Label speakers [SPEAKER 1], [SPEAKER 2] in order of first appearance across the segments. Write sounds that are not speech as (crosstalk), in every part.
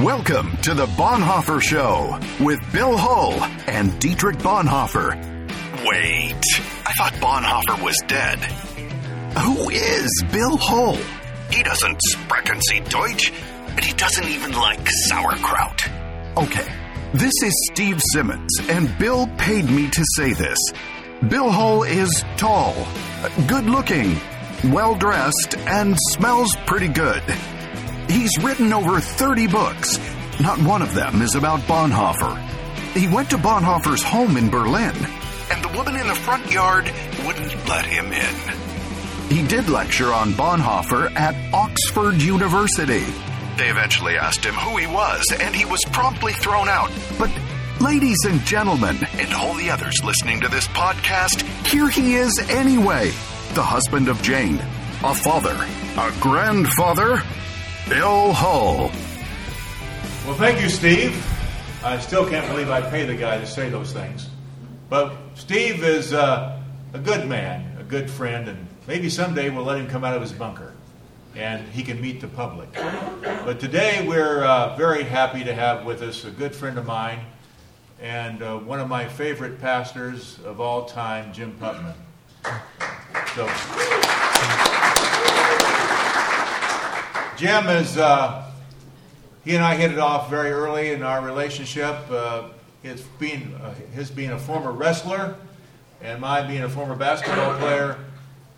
[SPEAKER 1] Welcome to the Bonhoeffer Show with Bill Hull and Dietrich Bonhoeffer. Wait, I thought Bonhoeffer was dead. Who is Bill Hull? He doesn't sprechen Sie Deutsch, and he doesn't even like sauerkraut. Okay, this is Steve Simmons, and Bill paid me to say this. Bill Hull is tall, good looking, well dressed, and smells pretty good. He's written over 30 books. Not one of them is about Bonhoeffer. He went to Bonhoeffer's home in Berlin, and the woman in the front yard wouldn't let him in. He did lecture on Bonhoeffer at Oxford University. They eventually asked him who he was, and he was promptly thrown out. But, ladies and gentlemen, and all the others listening to this podcast, here he is anyway the husband of Jane, a father, a grandfather, Bill Hull.
[SPEAKER 2] Well, thank you, Steve. I still can't believe I pay the guy to say those things. But Steve is uh, a good man, a good friend, and maybe someday we'll let him come out of his bunker and he can meet the public. But today we're uh, very happy to have with us a good friend of mine and uh, one of my favorite pastors of all time, Jim Putman. So, Jim is, uh, he and I hit it off very early in our relationship. Uh, his, being, uh, his being a former wrestler and my being a former basketball player.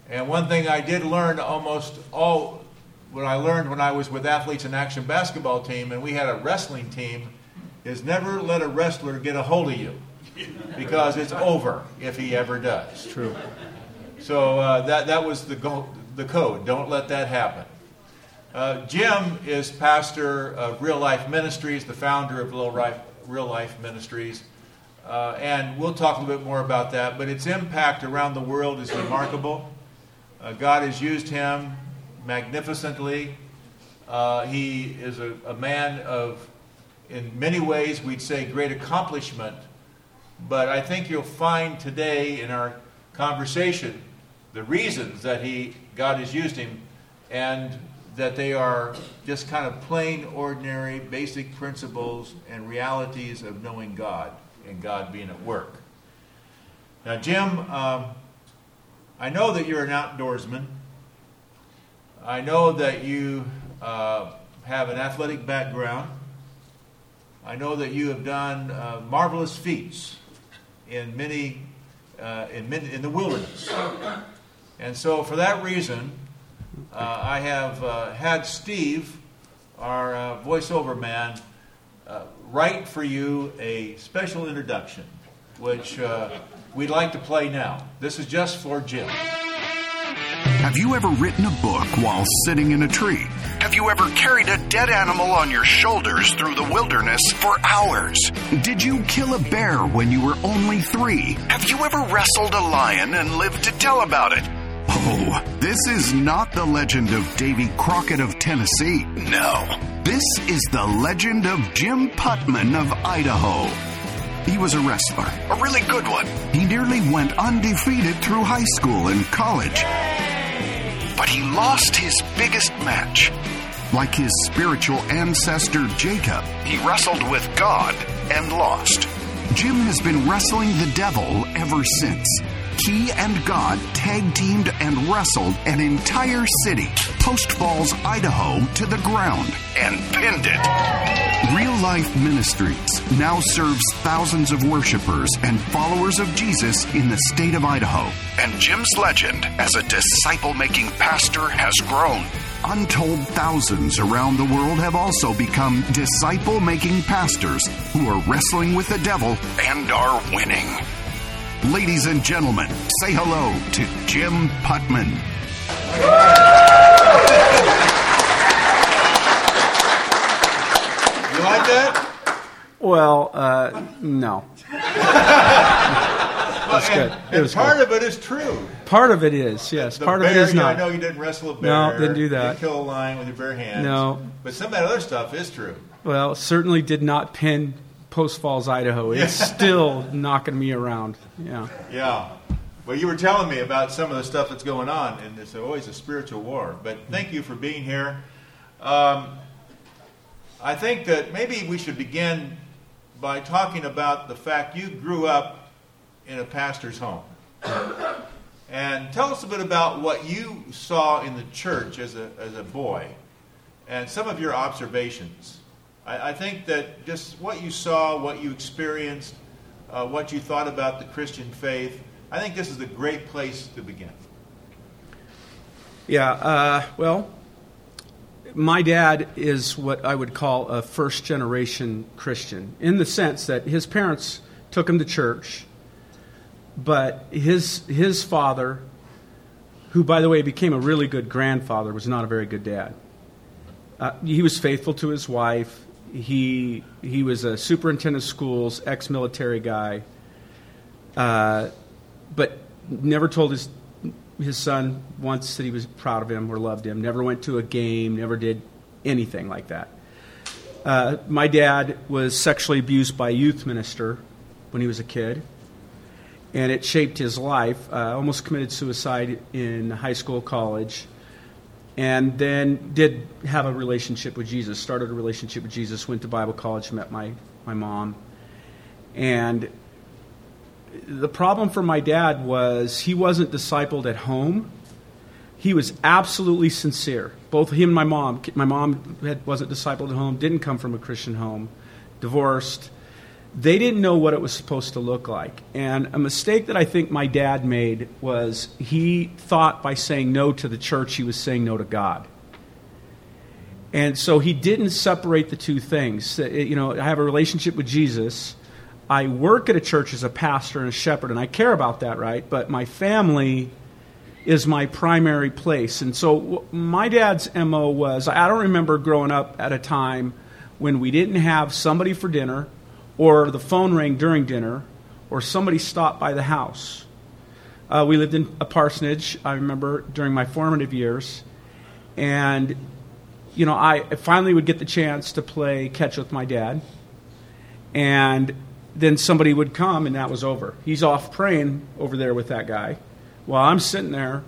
[SPEAKER 2] And one thing I did learn almost all, what I learned when I was with Athletes in Action basketball team and we had a wrestling team, is never let a wrestler get a hold of you (laughs) because it's over if he ever does.
[SPEAKER 3] True.
[SPEAKER 2] So uh, that, that was the, go- the code. Don't let that happen. Uh, Jim is pastor of Real Life Ministries, the founder of Real Life, Real Life Ministries. Uh, and we'll talk a little bit more about that. But its impact around the world is remarkable. Uh, God has used him magnificently. Uh, he is a, a man of, in many ways, we'd say great accomplishment. But I think you'll find today in our conversation the reasons that he, God has used him and that they are just kind of plain, ordinary, basic principles and realities of knowing God and God being at work. Now, Jim, um, I know that you're an outdoorsman. I know that you uh, have an athletic background. I know that you have done uh, marvelous feats in many, uh, in, many, in the wilderness. And so, for that reason, uh, I have uh, had Steve, our uh, voiceover man, uh, write for you a special introduction, which uh, we'd like to play now. This is just for Jim.
[SPEAKER 1] Have you ever written a book while sitting in a tree? Have you ever carried a dead animal on your shoulders through the wilderness for hours? Did you kill a bear when you were only three? Have you ever wrestled a lion and lived to tell about it? Oh, this is not the legend of Davy Crockett of Tennessee. No. This is the legend of Jim Putman of Idaho. He was a wrestler, a really good one. He nearly went undefeated through high school and college. But he lost his biggest match. Like his spiritual ancestor Jacob, he wrestled with God and lost. Jim has been wrestling the devil ever since. He and God tag teamed and wrestled an entire city, Post Falls, Idaho, to the ground and pinned it. Real Life Ministries now serves thousands of worshipers and followers of Jesus in the state of Idaho. And Jim's legend as a disciple making pastor has grown. Untold thousands around the world have also become disciple making pastors who are wrestling with the devil and are winning. Ladies and gentlemen, say hello to Jim Putman.
[SPEAKER 2] You like that?
[SPEAKER 3] Well, uh, no. (laughs)
[SPEAKER 2] That's
[SPEAKER 3] good.
[SPEAKER 2] And,
[SPEAKER 3] It was
[SPEAKER 2] part of it is true.
[SPEAKER 3] Part of it is, yes.
[SPEAKER 2] The
[SPEAKER 3] Part of it is
[SPEAKER 2] you
[SPEAKER 3] not.
[SPEAKER 2] I know you didn't wrestle a bear.
[SPEAKER 3] No, didn't do
[SPEAKER 2] You
[SPEAKER 3] that.
[SPEAKER 2] didn't kill a lion with your bare hands.
[SPEAKER 3] No.
[SPEAKER 2] But some of that other stuff is true.
[SPEAKER 3] Well, certainly did not pin Post Falls, Idaho. It's still knocking me around. Yeah.
[SPEAKER 2] Yeah. Well, you were telling me about some of the stuff that's going on, and it's always a spiritual war. But thank you for being here. Um, I think that maybe we should begin by talking about the fact you grew up in a pastor's home. And tell us a bit about what you saw in the church as a, as a boy and some of your observations. I, I think that just what you saw, what you experienced, uh, what you thought about the Christian faith, I think this is a great place to begin.
[SPEAKER 3] Yeah, uh, well, my dad is what I would call a first generation Christian in the sense that his parents took him to church, but his, his father, who, by the way, became a really good grandfather, was not a very good dad. Uh, he was faithful to his wife. He, he was a superintendent of schools, ex military guy, uh, but never told his his son once that he was proud of him or loved him. Never went to a game. Never did anything like that. Uh, my dad was sexually abused by a youth minister when he was a kid, and it shaped his life. Uh, almost committed suicide in high school, college, and then did have a relationship with Jesus. Started a relationship with Jesus. Went to Bible college. Met my my mom, and the problem for my dad was he wasn't discipled at home. He was absolutely sincere. Both him and my mom. My mom had, wasn't discipled at home, didn't come from a Christian home, divorced. They didn't know what it was supposed to look like. And a mistake that I think my dad made was he thought by saying no to the church, he was saying no to God. And so he didn't separate the two things. Uh, you know, I have a relationship with Jesus I work at a church as a pastor and a shepherd, and I care about that, right? But my family is my primary place. And so my dad's MO was I don't remember growing up at a time when we didn't have somebody for dinner, or the phone rang during dinner, or somebody stopped by the house. Uh, we lived in a parsonage, I remember, during my formative years. And, you know, I finally would get the chance to play catch with my dad. And then somebody would come and that was over. He's off praying over there with that guy while I'm sitting there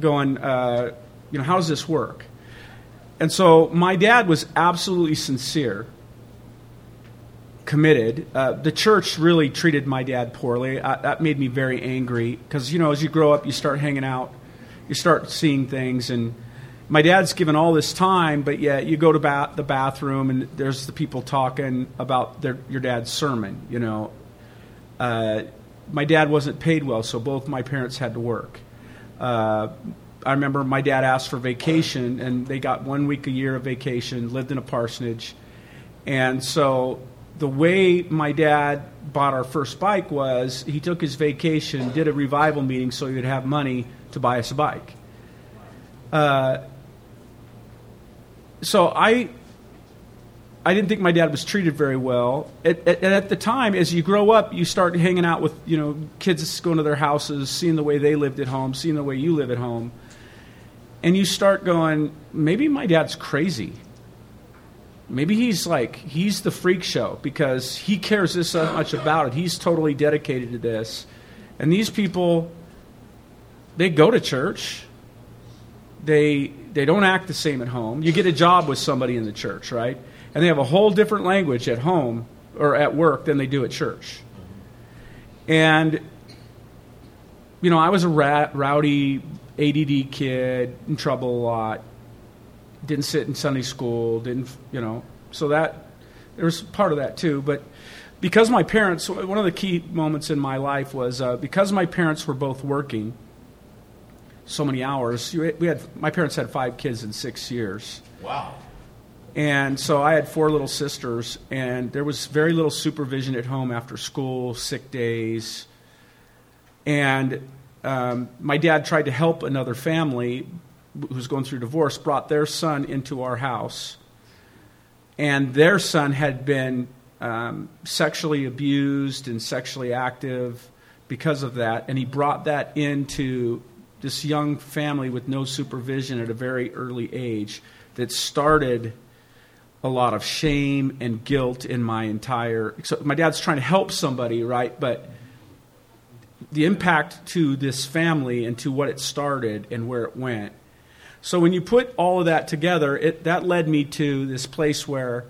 [SPEAKER 3] going, uh, you know, how does this work? And so my dad was absolutely sincere, committed. Uh, the church really treated my dad poorly. I, that made me very angry because, you know, as you grow up, you start hanging out, you start seeing things, and my dad's given all this time, but yet you go to ba- the bathroom and there's the people talking about their, your dad's sermon. You know, uh, my dad wasn't paid well, so both my parents had to work. Uh, I remember my dad asked for vacation, and they got one week a year of vacation. Lived in a parsonage, and so the way my dad bought our first bike was he took his vacation, did a revival meeting, so he would have money to buy us a bike. Uh, so I I didn't think my dad was treated very well. At, at, the time, as you grow up, you start hanging out with you know kids going to their houses, seeing the way they lived at home, seeing the way you live at home, and you start going, maybe my dad's crazy. Maybe he's like he's the freak show because he cares this much about it. He's totally dedicated to this, and these people, they go to church. They they don't act the same at home. You get a job with somebody in the church, right? And they have a whole different language at home or at work than they do at church. And, you know, I was a rat, rowdy ADD kid, in trouble a lot, didn't sit in Sunday school, didn't, you know, so that, there was part of that too. But because my parents, one of the key moments in my life was uh, because my parents were both working, so many hours. We had my parents had five kids in six years.
[SPEAKER 2] Wow.
[SPEAKER 3] And so I had four little sisters, and there was very little supervision at home after school, sick days. And um, my dad tried to help another family who was going through divorce, brought their son into our house. And their son had been um, sexually abused and sexually active because of that. And he brought that into this young family with no supervision at a very early age that started a lot of shame and guilt in my entire so my dad's trying to help somebody right but the impact to this family and to what it started and where it went So when you put all of that together, it, that led me to this place where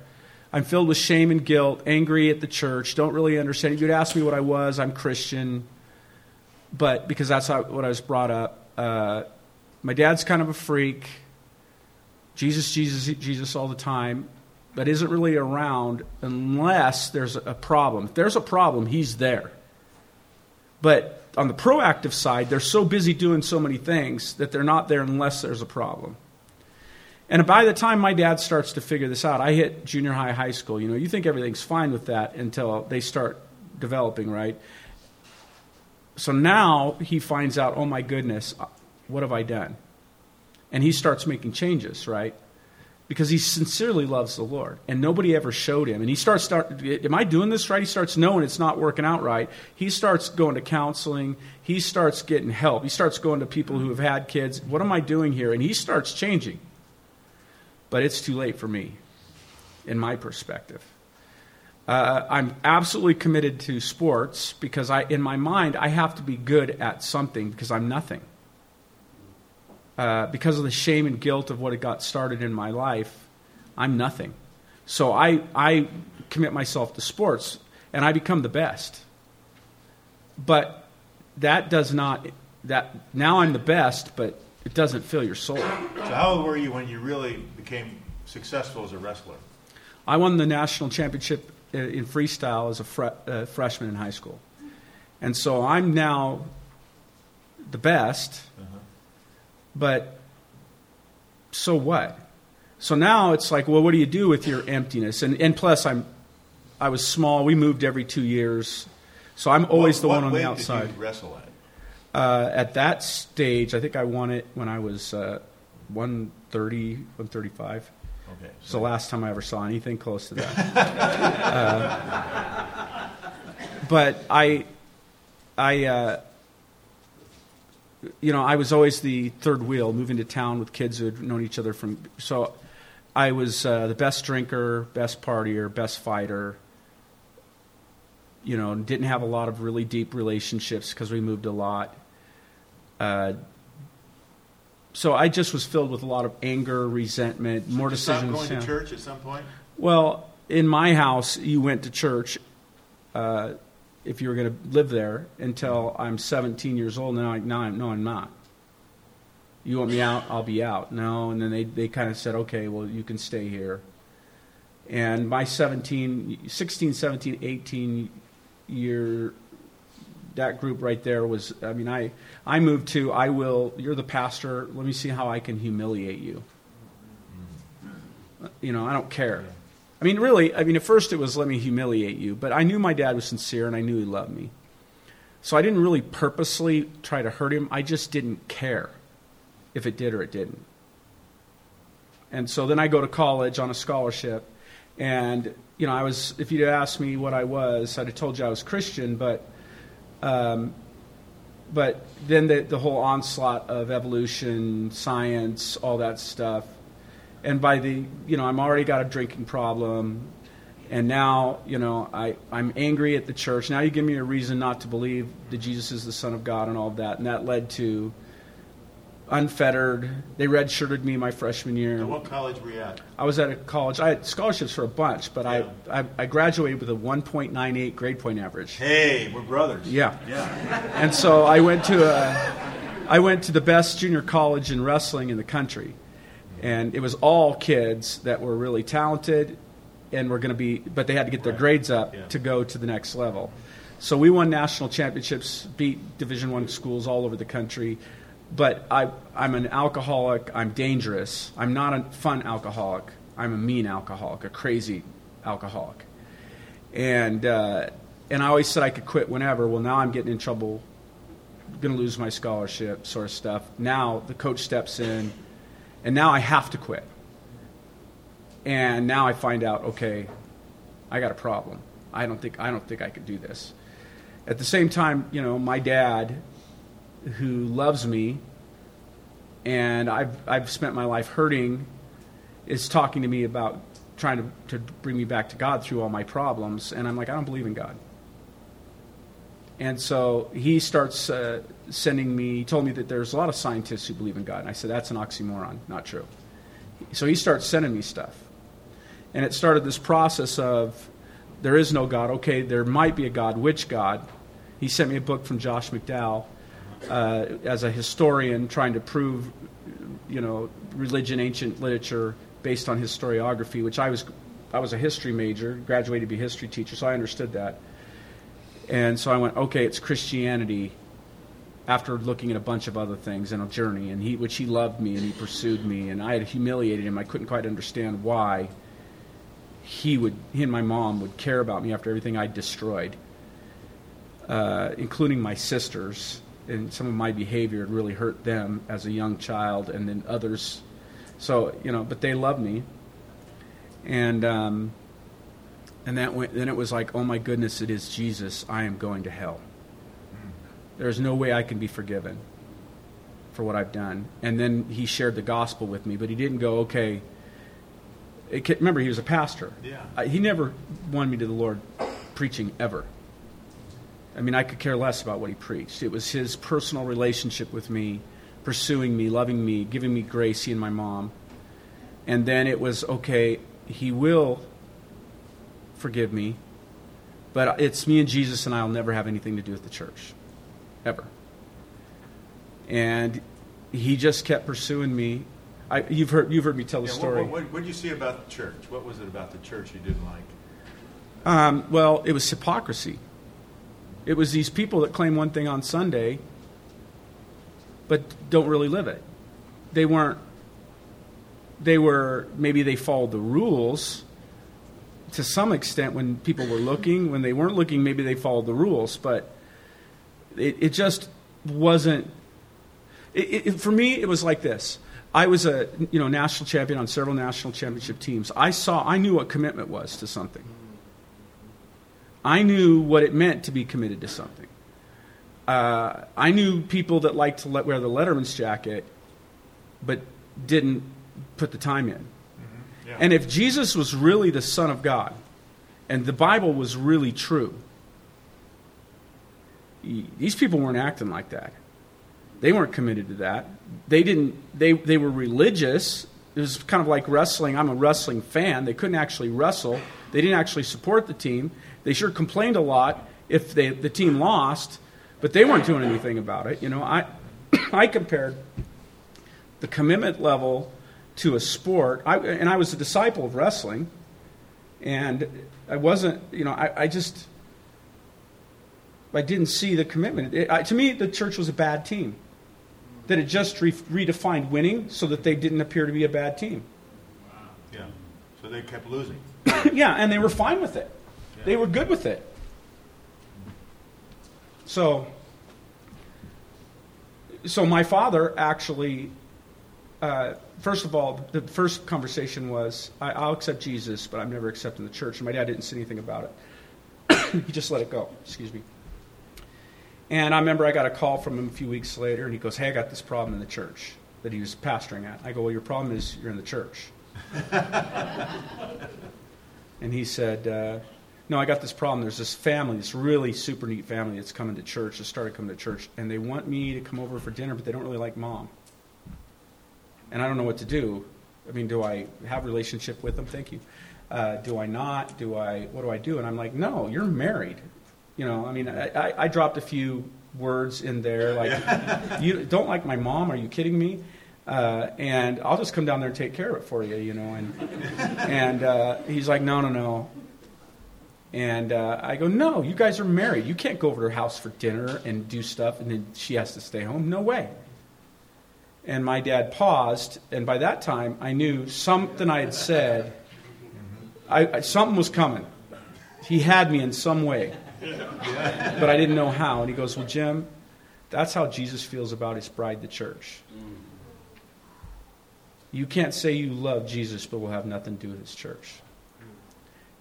[SPEAKER 3] I'm filled with shame and guilt, angry at the church, don't really understand. You'd ask me what I was. I'm Christian, but because that's how, what I was brought up. Uh, my dad's kind of a freak. Jesus, Jesus, Jesus all the time, but isn't really around unless there's a problem. If there's a problem, he's there. But on the proactive side, they're so busy doing so many things that they're not there unless there's a problem. And by the time my dad starts to figure this out, I hit junior high, high school. You know, you think everything's fine with that until they start developing, right? So now he finds out, oh my goodness, what have I done? And he starts making changes, right? Because he sincerely loves the Lord, and nobody ever showed him. And he starts start. Am I doing this right? He starts knowing it's not working out right. He starts going to counseling. He starts getting help. He starts going to people who have had kids. What am I doing here? And he starts changing. But it's too late for me, in my perspective. Uh, I'm absolutely committed to sports because I, in my mind, I have to be good at something because I'm nothing. Uh, because of the shame and guilt of what had got started in my life, I'm nothing. So I, I commit myself to sports and I become the best. But that does not, that now I'm the best, but it doesn't fill your soul. So
[SPEAKER 2] how old were you when you really became successful as a wrestler?
[SPEAKER 3] I won the national championship in freestyle as a fre- uh, freshman in high school. And so I'm now the best. Uh-huh but so what? So now it's like, well, what do you do with your emptiness? And, and plus, I'm, I was small. We moved every two years. So I'm always
[SPEAKER 2] what,
[SPEAKER 3] the one on
[SPEAKER 2] the
[SPEAKER 3] outside.
[SPEAKER 2] Did you wrestle at?
[SPEAKER 3] Uh, at that stage, I think I won it when I was uh, 130, 135. Okay. It's the last time I ever saw anything close to that. (laughs) uh, but I, I, uh, you know, I was always the third wheel, moving to town with kids who had known each other from. So I was uh, the best drinker, best partier, best fighter. You know, didn't have a lot of really deep relationships because we moved a lot. Uh, so I just was filled with a lot of anger, resentment, more
[SPEAKER 2] Did
[SPEAKER 3] decisions.
[SPEAKER 2] You going to church at some point?
[SPEAKER 3] Well, in my house, you went to church. Uh, if you were going to live there until I'm 17 years old. Now, now I'm, no, I'm not. You want me out? I'll be out. No, and then they, they kind of said, okay, well, you can stay here. And my 17, 16, 17, 18 year, that group right there was, I mean, I, I moved to, I will, you're the pastor, let me see how I can humiliate you. You know, I don't care. I mean, really, I mean, at first it was let me humiliate you, but I knew my dad was sincere and I knew he loved me. So I didn't really purposely try to hurt him. I just didn't care if it did or it didn't. And so then I go to college on a scholarship. And, you know, I was, if you'd asked me what I was, I'd have told you I was Christian, but, um, but then the, the whole onslaught of evolution, science, all that stuff, and by the you know I'm already got a drinking problem, and now you know I I'm angry at the church. Now you give me a reason not to believe that Jesus is the Son of God and all of that, and that led to unfettered. They redshirted me my freshman year.
[SPEAKER 2] And what college were you at?
[SPEAKER 3] I was at a college. I had scholarships for a bunch, but yeah. I, I, I graduated with a 1.98 grade point average.
[SPEAKER 2] Hey, we're brothers.
[SPEAKER 3] Yeah.
[SPEAKER 2] Yeah.
[SPEAKER 3] And so I went to a, I went to the best junior college in wrestling in the country and it was all kids that were really talented and were going to be but they had to get their grades up yeah. to go to the next level. So we won national championships beat division one schools all over the country. But I, i'm an alcoholic. I'm dangerous. I'm not a fun alcoholic. I'm a mean alcoholic a crazy alcoholic. And uh, and i always said i could quit whenever. Well now i'm getting in trouble going to lose my scholarship sort of stuff. Now the coach steps in and now I have to quit. And now I find out, okay, I got a problem. I don't think I don't think I could do this. At the same time, you know, my dad, who loves me, and I've I've spent my life hurting, is talking to me about trying to, to bring me back to God through all my problems, and I'm like, I don't believe in God. And so he starts uh, sending me, he told me that there's a lot of scientists who believe in God. And I said, that's an oxymoron, not true. So he starts sending me stuff. And it started this process of there is no God. Okay, there might be a God. Which God? He sent me a book from Josh McDowell uh, as a historian trying to prove, you know, religion, ancient literature based on historiography, which I was, I was a history major, graduated to be a history teacher, so I understood that. And so I went, okay, it's Christianity after looking at a bunch of other things and a journey, and he, which he loved me and he pursued me, and I had humiliated him. I couldn't quite understand why he would, he and my mom would care about me after everything I destroyed, uh, including my sisters, and some of my behavior had really hurt them as a young child, and then others. So you know, but they loved me, and um, and that went, then it was like, oh my goodness, it is Jesus. I am going to hell. There's no way I can be forgiven for what I've done. And then he shared the gospel with me, but he didn't go, okay. It, remember, he was a pastor.
[SPEAKER 2] Yeah.
[SPEAKER 3] I, he never won me to the Lord preaching ever. I mean, I could care less about what he preached. It was his personal relationship with me, pursuing me, loving me, giving me grace, he and my mom. And then it was, okay, he will forgive me, but it's me and Jesus, and I'll never have anything to do with the church ever. And he just kept pursuing me. I, you've heard you've heard me tell the
[SPEAKER 2] Yeah,
[SPEAKER 3] story.
[SPEAKER 2] What, what, did you see about the church? What was it about the church you didn't like?
[SPEAKER 3] Um, well, it was hypocrisy. It was these people that claim one thing on Sunday, but don't really live it. They weren't. They were maybe they followed the rules to some extent when people were looking. When they weren't looking, maybe they followed the rules, but it, it just wasn't. It, it, for me, it was like this. I was a you know national champion on several national championship teams. I saw, I knew what commitment was to something. I knew what it meant to be committed to something. Uh, I knew people that liked to let, wear the Letterman's jacket, but didn't put the time in. And if Jesus was really the Son of God, and the Bible was really true, these people weren't acting like that. They weren't committed to that. They didn't. They they were religious. It was kind of like wrestling. I'm a wrestling fan. They couldn't actually wrestle. They didn't actually support the team. They sure complained a lot if they, the team lost, but they weren't doing anything about it. You know, I (coughs) I compared the commitment level to a sport. I, and I was a disciple of wrestling, and I wasn't. You know, I, I just I didn't see the commitment. It, I, to me, the church was a bad team. That it just re- redefined winning so that they didn't appear to be a bad team.
[SPEAKER 2] Yeah. So they kept losing. (coughs)
[SPEAKER 3] yeah, and they were fine with it. They were good with it. So, so my father actually, uh, first of all, the first conversation was, I, I'll accept Jesus, but I'm never accepting the church. And my dad didn't say anything about it. (coughs) he just let it go. Excuse me. And I remember I got a call from him a few weeks later, and he goes, Hey, I got this problem in the church that he was pastoring at. I go, Well, your problem is you're in the church. (laughs) and he said, uh, No, I got this problem. There's this family, this really super neat family that's coming to church, that started coming to church, and they want me to come over for dinner, but they don't really like mom. And I don't know what to do. I mean, do I have a relationship with them? Thank you. Uh, do I not? Do I? What do I do? And I'm like, no, you're married. You know, I mean, I, I, I dropped a few words in there like, (laughs) you don't like my mom? Are you kidding me? Uh, and I'll just come down there and take care of it for you, you know. And and uh, he's like, no, no, no. And uh, I go, no, you guys are married. You can't go over to her house for dinner and do stuff, and then she has to stay home. No way. And my dad paused, and by that time, I knew something I had said. I, I, something was coming. He had me in some way but I didn't know how. And he goes, Well, Jim, that's how Jesus feels about his bride, the church. You can't say you love Jesus, but will have nothing to do with his church.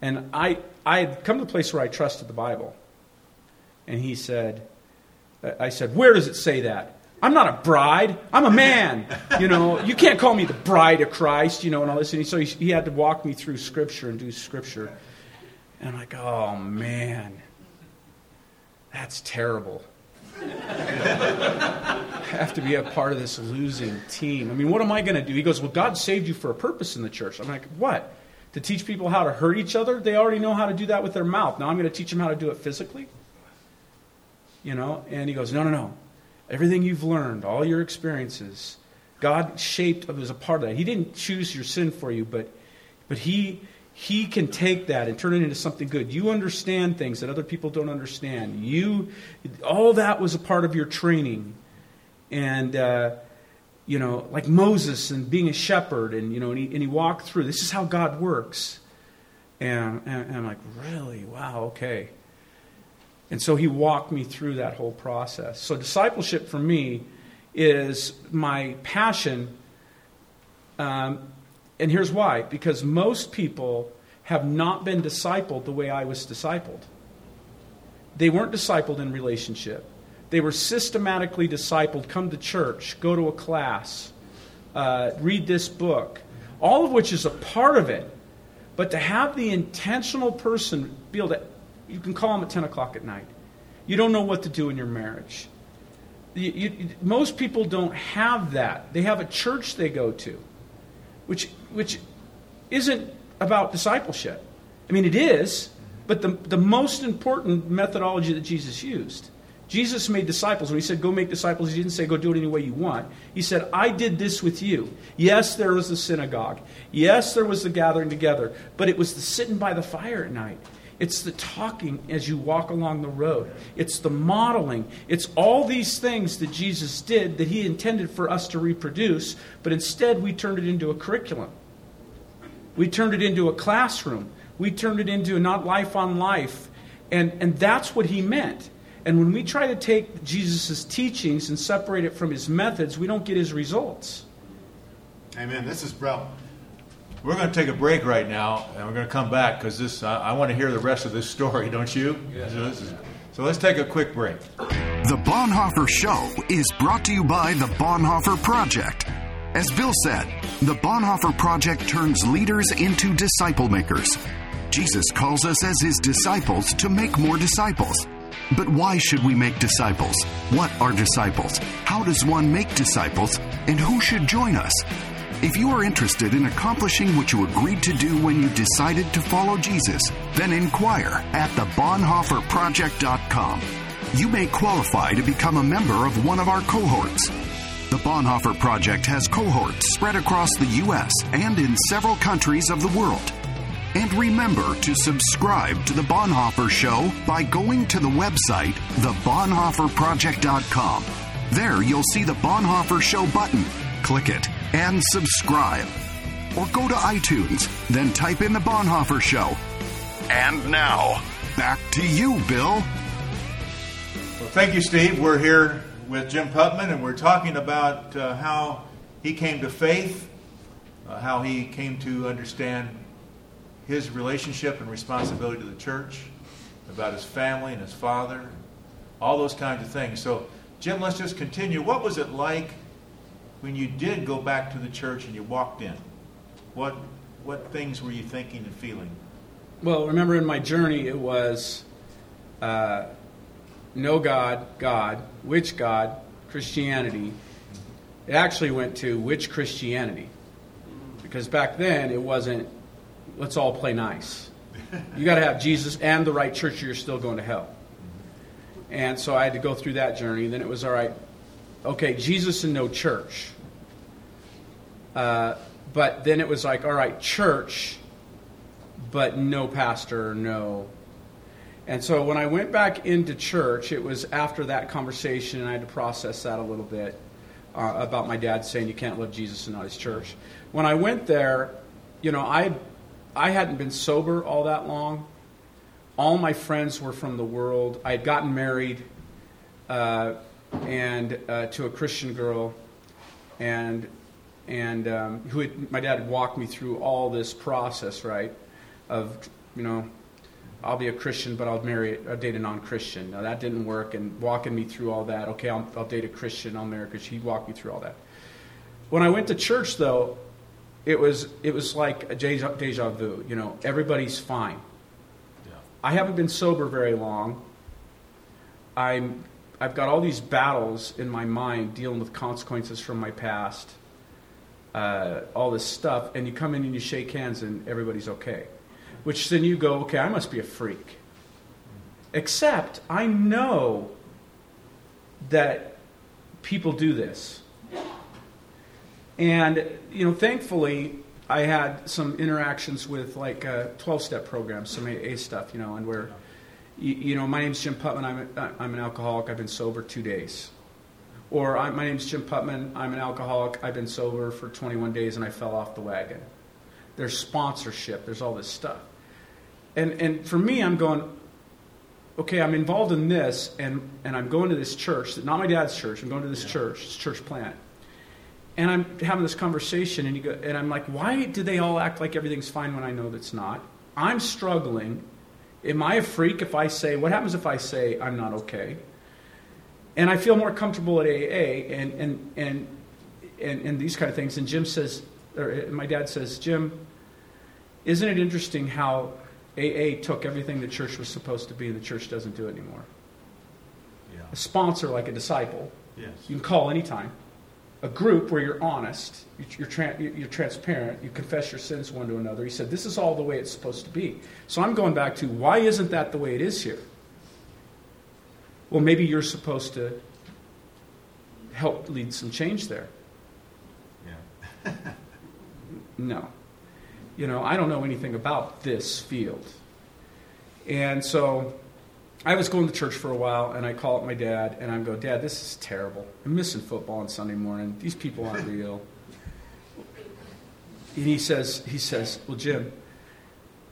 [SPEAKER 3] And I, I had come to the place where I trusted the Bible. And he said, I said, Where does it say that? I'm not a bride. I'm a man. You know, you can't call me the bride of Christ, you know, and all this. And so he, he had to walk me through Scripture and do Scripture. And I'm like, oh, man that's terrible. (laughs) I have to be a part of this losing team. I mean, what am I going to do? He goes, Well, God saved you for a purpose in the church. I'm like, What? To teach people how to hurt each other? They already know how to do that with their mouth. Now I'm going to teach them how to do it physically? You know? And he goes, No, no, no. Everything you've learned, all your experiences, God shaped as a part of that. He didn't choose your sin for you, but, but he, he can take that and turn it into something good. You understand things that other people don't understand. You, all that was a part of your training. And, uh, you know, like Moses and being a shepherd, and, you know, and he, and he walked through. This is how God works. And, and, and I'm like, really? Wow, okay. And so he walked me through that whole process. So discipleship for me is my passion. Um, and here's why because most people have not been discipled the way I was discipled. They weren't discipled in relationship, they were systematically discipled come to church, go to a class, uh, read this book, all of which is a part of it. But to have the intentional person be able to, you can call them at 10 o'clock at night. You don't know what to do in your marriage. You, you, most people don't have that. They have a church they go to, which, which isn't about discipleship. I mean, it is, but the, the most important methodology that Jesus used. Jesus made disciples. When he said, go make disciples, he didn't say, go do it any way you want. He said, I did this with you. Yes, there was the synagogue. Yes, there was the gathering together. But it was the sitting by the fire at night. It's the talking as you walk along the road. It's the modeling. It's all these things that Jesus did that he intended for us to reproduce, but instead we turned it into a curriculum. We turned it into a classroom. We turned it into not life on life. And, and that's what he meant. And when we try to take Jesus' teachings and separate it from his methods, we don't get his results.
[SPEAKER 2] Amen. This is bro. We're going to take a break right now, and we're going to come back because this. I, I want to hear the rest of this (laughs) story, don't you? Yes. So, is, so let's take a quick break.
[SPEAKER 1] The Bonhoeffer Show is brought to you by the Bonhoeffer Project. As Bill said, the Bonhoeffer Project turns leaders into disciple makers. Jesus calls us as his disciples to make more disciples. But why should we make disciples? What are disciples? How does one make disciples? And who should join us? If you are interested in accomplishing what you agreed to do when you decided to follow Jesus, then inquire at the thebonhoefferproject.com. You may qualify to become a member of one of our cohorts. The Bonhoeffer Project has cohorts spread across the U.S. and in several countries of the world. And remember to subscribe to The Bonhoeffer Show by going to the website, thebonhoefferproject.com. There you'll see the Bonhoeffer Show button. Click it and subscribe. Or go to iTunes, then type in The Bonhoeffer Show. And now, back to you, Bill.
[SPEAKER 2] Well, thank you, Steve. We're here with Jim Putman, and we're talking about uh, how he came to faith, uh, how he came to understand his relationship and responsibility to the church, about his family and his father, all those kinds of things. So, Jim, let's just continue. What was it like when you did go back to the church and you walked in? What what things were you thinking and feeling?
[SPEAKER 3] Well, remember in my journey, it was uh, no God, God, which God, Christianity. It actually went to which Christianity, because back then it wasn't let's all play nice. You got to have Jesus and the right church, or you're still going to hell. And so I had to go through that journey. Then it was all right, okay, Jesus and no church. Uh, but then it was like, all right, church, but no pastor, no. And so when I went back into church, it was after that conversation, and I had to process that a little bit uh, about my dad saying you can't love Jesus and not his church. When I went there, you know, I I hadn't been sober all that long. All my friends were from the world. I had gotten married, uh, and uh, to a Christian girl, and and um, who had, my dad walked me through all this process, right? Of you know, I'll be a Christian, but I'll marry, I'll date a non-Christian. Now that didn't work, and walking me through all that. Okay, I'll, I'll date a Christian, I'll marry because he walked me through all that. When I went to church, though, it was it was like a deja, deja vu. You know, everybody's fine. Yeah. I haven't been sober very long, I'm, I've got all these battles in my mind dealing with consequences from my past, uh, all this stuff, and you come in and you shake hands and everybody's okay. Which then you go, okay, I must be a freak. Except I know that people do this. And, you know, thankfully, I had some interactions with like 12 uh, step programs, some AA stuff, you know, and where, you, you know, my name's Jim Putman, I'm, a, I'm an alcoholic, I've been sober two days. Or I, my name's Jim Putman, I'm an alcoholic, I've been sober for 21 days and I fell off the wagon. There's sponsorship, there's all this stuff. And, and for me, I'm going, okay, I'm involved in this, and, and I'm going to this church, not my dad's church, I'm going to this yeah. church, this church plant. And I'm having this conversation, and, you go, and I'm like, why do they all act like everything's fine when I know that's not? I'm struggling. Am I a freak if I say, what happens if I say I'm not okay? And I feel more comfortable at AA and, and, and, and, and these kind of things. And Jim says, or uh, my dad says, Jim, isn't it interesting how AA took everything the church was supposed to be, and the church doesn't do it anymore. Yeah. A sponsor like a disciple, yes. you can call anytime. A group where you're honest, you're, tra- you're transparent, you confess your sins one to another. He said, This is all the way it's supposed to be. So I'm going back to why isn't that the way it is here? Well, maybe you're supposed to help lead some change there. Yeah. (laughs) no you know, I don't know anything about this field. And so I was going to church for a while, and I call up my dad, and I go, Dad, this is terrible. I'm missing football on Sunday morning. These people aren't real. And he says, he says, well, Jim,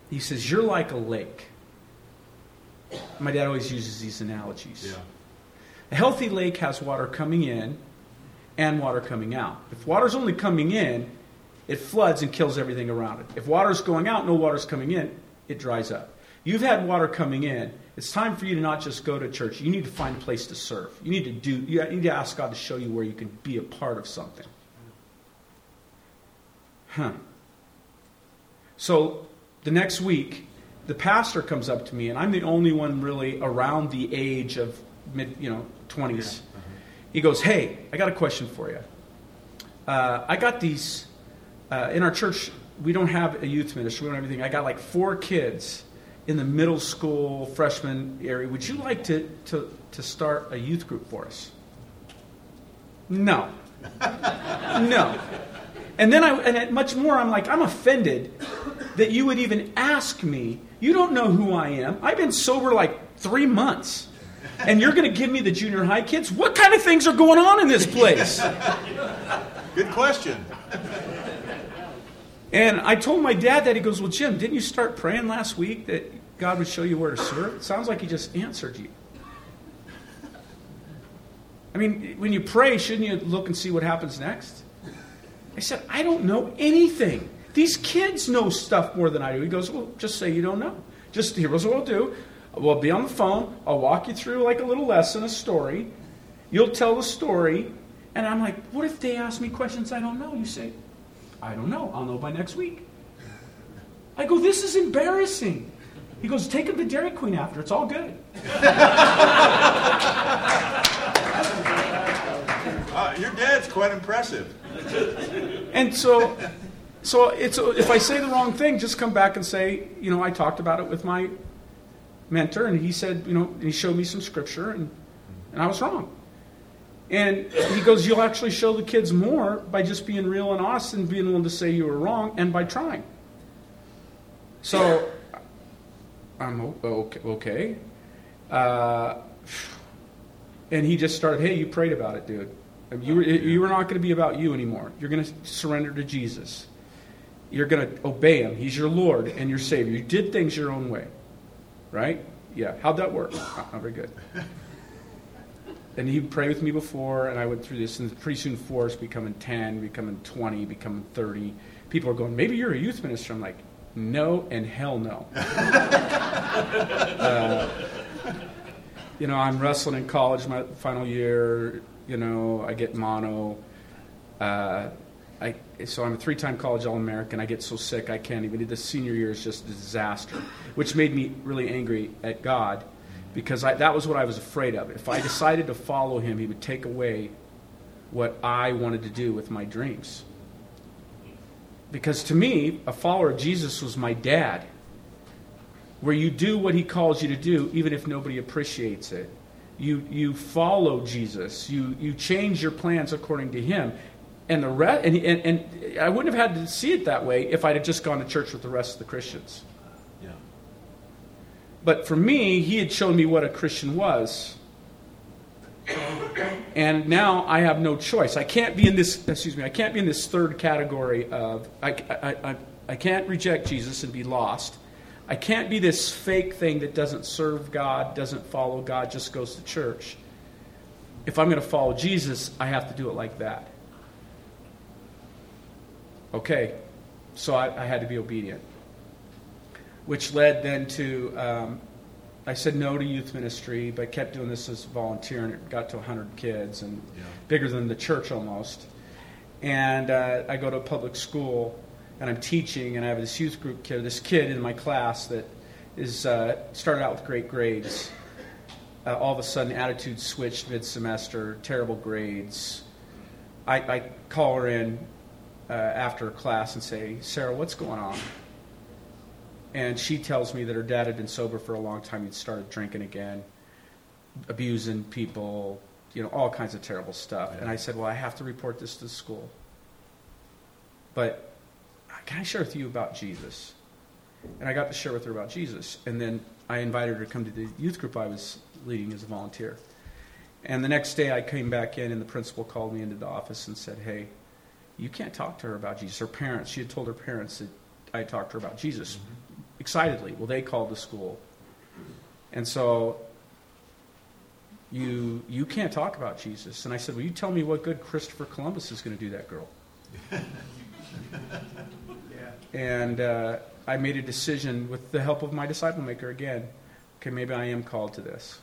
[SPEAKER 3] he says, you're like a lake. My dad always uses these analogies. Yeah. A healthy lake has water coming in and water coming out. If water's only coming in, it floods and kills everything around it. If water's going out, no water's coming in, it dries up. You've had water coming in. It's time for you to not just go to church. You need to find a place to serve. You need to do. You need to ask God to show you where you can be a part of something. Huh. So the next week, the pastor comes up to me, and I'm the only one really around the age of mid, you know, twenties. Yeah. Uh-huh. He goes, "Hey, I got a question for you. Uh, I got these uh, in our church, we don't have a youth ministry. We don't have anything. I got like four kids in the middle school freshman area. Would you like to, to, to start a youth group for us? No. no. And then I, and much more, I'm like, I'm offended that you would even ask me. You don't know who I am. I've been sober like three months. And you're going to give me the junior high kids? What kind of things are going on in this place?
[SPEAKER 2] Good question.
[SPEAKER 3] And I told my dad that. He goes, Well, Jim, didn't you start praying last week that God would show you where to serve? It sounds like He just answered you. I mean, when you pray, shouldn't you look and see what happens next? I said, I don't know anything. These kids know stuff more than I do. He goes, Well, just say you don't know. Just here's what we'll do. We'll be on the phone. I'll walk you through like a little lesson, a story. You'll tell the story. And I'm like, What if they ask me questions I don't know? You say, I don't know. I'll know by next week. I go, this is embarrassing. He goes, take him to Dairy Queen after. It's all good. (laughs)
[SPEAKER 2] Uh, your dad's quite impressive.
[SPEAKER 3] And so, so it's if I say the wrong thing, just come back and say, you know, I talked about it with my mentor, and he said, you know, he showed me some scripture, and, and I was wrong. And he goes, You'll actually show the kids more by just being real and honest and being willing to say you were wrong and by trying. So I'm okay. Uh, and he just started, Hey, you prayed about it, dude. You you were not going to be about you anymore. You're going to surrender to Jesus. You're going to obey him. He's your Lord and your Savior. You did things your own way. Right? Yeah. How'd that work? Not, not very good and he would pray with me before, and I went through this, and pretty soon four is becoming 10, becoming 20, becoming 30. People are going, maybe you're a youth minister. I'm like, no and hell no. (laughs) uh, you know, I'm wrestling in college my final year. You know, I get mono. Uh, I, so I'm a three-time college All-American. I get so sick I can't even. The senior year is just a disaster, which made me really angry at God because I, that was what I was afraid of. If I decided to follow him, he would take away what I wanted to do with my dreams. Because to me, a follower of Jesus was my dad, where you do what he calls you to do, even if nobody appreciates it. You, you follow Jesus, you, you change your plans according to him. And, the re- and, and, and I wouldn't have had to see it that way if I'd have just gone to church with the rest of the Christians. But for me, he had shown me what a Christian was. And now I have no choice. I can't be in this, excuse me, I can't be in this third category of, I, I, I, I can't reject Jesus and be lost. I can't be this fake thing that doesn't serve God, doesn't follow God, just goes to church. If I'm going to follow Jesus, I have to do it like that. Okay, so I, I had to be obedient. Which led then to um, I said no to youth ministry, but kept doing this as a volunteer, and it got to 100 kids and
[SPEAKER 2] Yeah.
[SPEAKER 3] bigger than the church almost. And uh, I go to a public school, and I'm teaching, and I have this youth group kid, this kid in my class that is uh, started out with great grades. Uh, all of a sudden, attitude switched mid-semester, terrible grades. I, I call her in uh, after class and say, Sarah, what's going on? And she tells me that her dad had been sober for a long time. He'd started drinking again, abusing people, you know, all kinds of terrible stuff. And I said, Well, I have to report this to the school. But can I share with you about Jesus? And I got to share with her about Jesus. And then I invited her to come to the youth group I was leading as a volunteer. And the next day I came back in, and the principal called me into the office and said, Hey, you can't talk to her about Jesus. Her parents, she had told her parents that I talked to her about Jesus mm-hmm. Excitedly. Well, they called the school. And so you you can't talk about Jesus. And I said, Well, you tell me what good Christopher Columbus is going to do that girl. (laughs) And uh, I made a decision with the help of my disciple maker again. Okay, maybe I am called to this.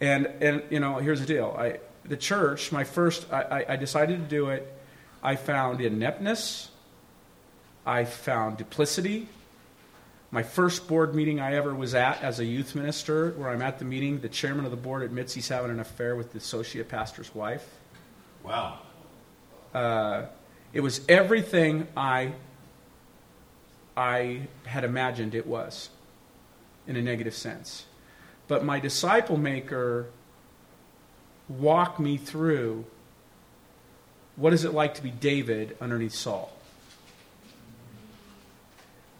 [SPEAKER 3] And and you know, here's the deal. I the church, my first, I, I- I decided to do it. I found ineptness. I found duplicity. My first board meeting I ever was at as a youth minister, where I'm at the meeting, the chairman of the board admits he's having an affair with the associate pastor's wife.
[SPEAKER 2] Wow.
[SPEAKER 3] Uh, it was everything I I had imagined it was, in a negative sense. But my disciple maker walked me through what is it like to be David underneath Saul.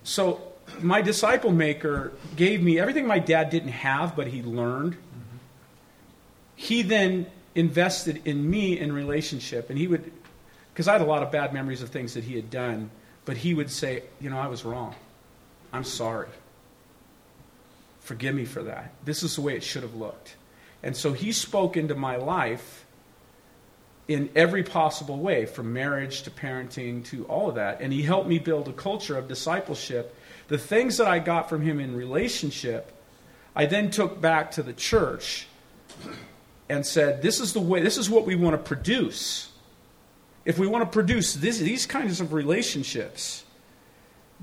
[SPEAKER 3] So my disciple maker gave me everything my dad didn't have, but he learned. He then invested in me in relationship, and he would, because I had a lot of bad memories of things that he had done, but he would say, you know, I was wrong. I'm sorry. Forgive me for that. This is the way it should have looked. And so he spoke into my life in every possible way, from marriage to parenting to all of that. And he helped me build a culture of discipleship. The things that I got from him in relationship, I then took back to the church and said, This is the way, this is what we want to produce. If we want to produce this, these kinds of relationships,